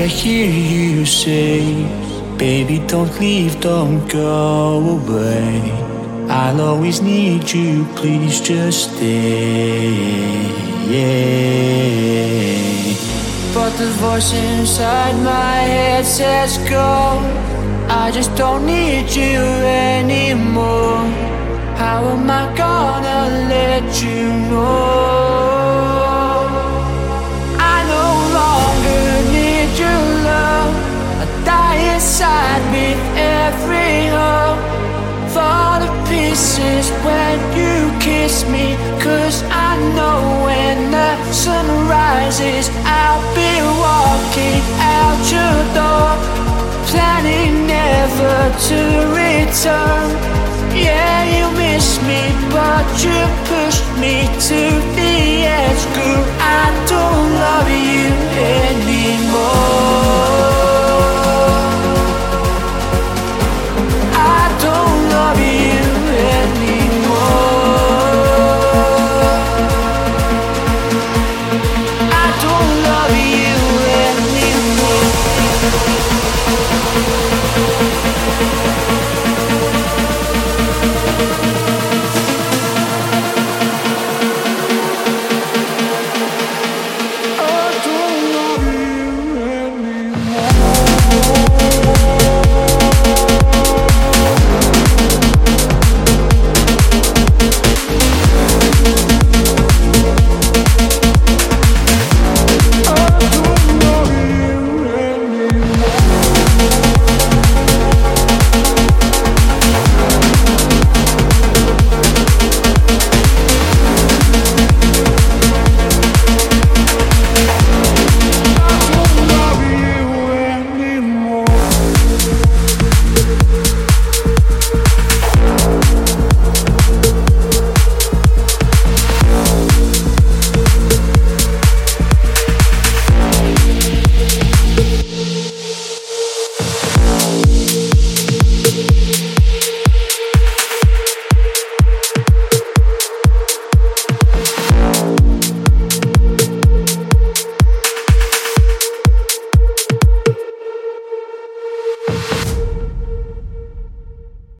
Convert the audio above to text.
I hear you say, Baby, don't leave, don't go away. I'll always need you, please just stay. But the voice inside my head says, Go. I just don't need you anymore. How am I gonna let you know? Inside with every hope. Fall to pieces when you kiss me Cause I know when the sun rises I'll be walking out your door. Planning never to return. Yeah, you miss me but you pushed me to the edge Girl, I don't love you anymore